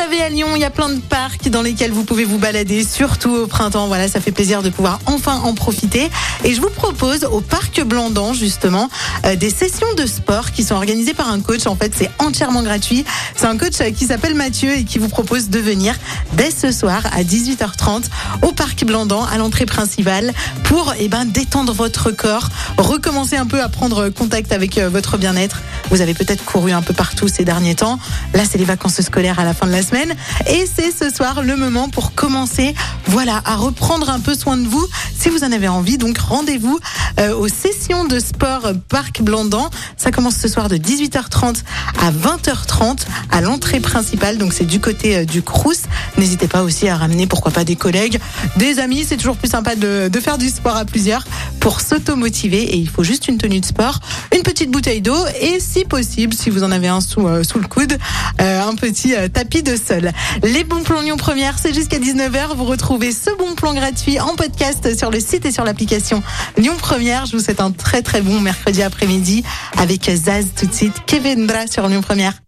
savez, à Lyon, il y a plein de parcs dans lesquels vous pouvez vous balader, surtout au printemps. Voilà, ça fait plaisir de pouvoir enfin en profiter. Et je vous propose au parc Blandan, justement, euh, des sessions de sport qui sont organisées par un coach. En fait, c'est entièrement gratuit. C'est un coach euh, qui s'appelle Mathieu et qui vous propose de venir dès ce soir à 18h30 au parc Blandan, à l'entrée principale, pour eh ben, détendre votre corps, recommencer un peu à prendre contact avec euh, votre bien-être. Vous avez peut-être couru un peu partout ces derniers temps. Là, c'est les vacances scolaires à la fin de la semaine. Et c'est ce soir le moment pour commencer, voilà, à reprendre un peu soin de vous. Si vous en avez envie, donc rendez-vous euh, aux sessions de sport Parc Blandan. Ça commence ce soir de 18h30 à 20h30 à l'entrée principale. Donc c'est du côté euh, du Crous. N'hésitez pas aussi à ramener, pourquoi pas, des collègues, des amis. C'est toujours plus sympa de, de faire du sport à plusieurs pour s'automotiver. Et il faut juste une tenue de sport, une petite bouteille d'eau et si possible, si vous en avez un sous, euh, sous le coude, euh, un petit euh, tapis de sol. Les bons plans Lyon Première, c'est jusqu'à 19h. Vous retrouvez ce bon plan gratuit en podcast sur le site et sur l'application Lyon Première. Je vous souhaite un très très bon mercredi après-midi avec Zaz tout de suite, Kevin sur Lyon Première.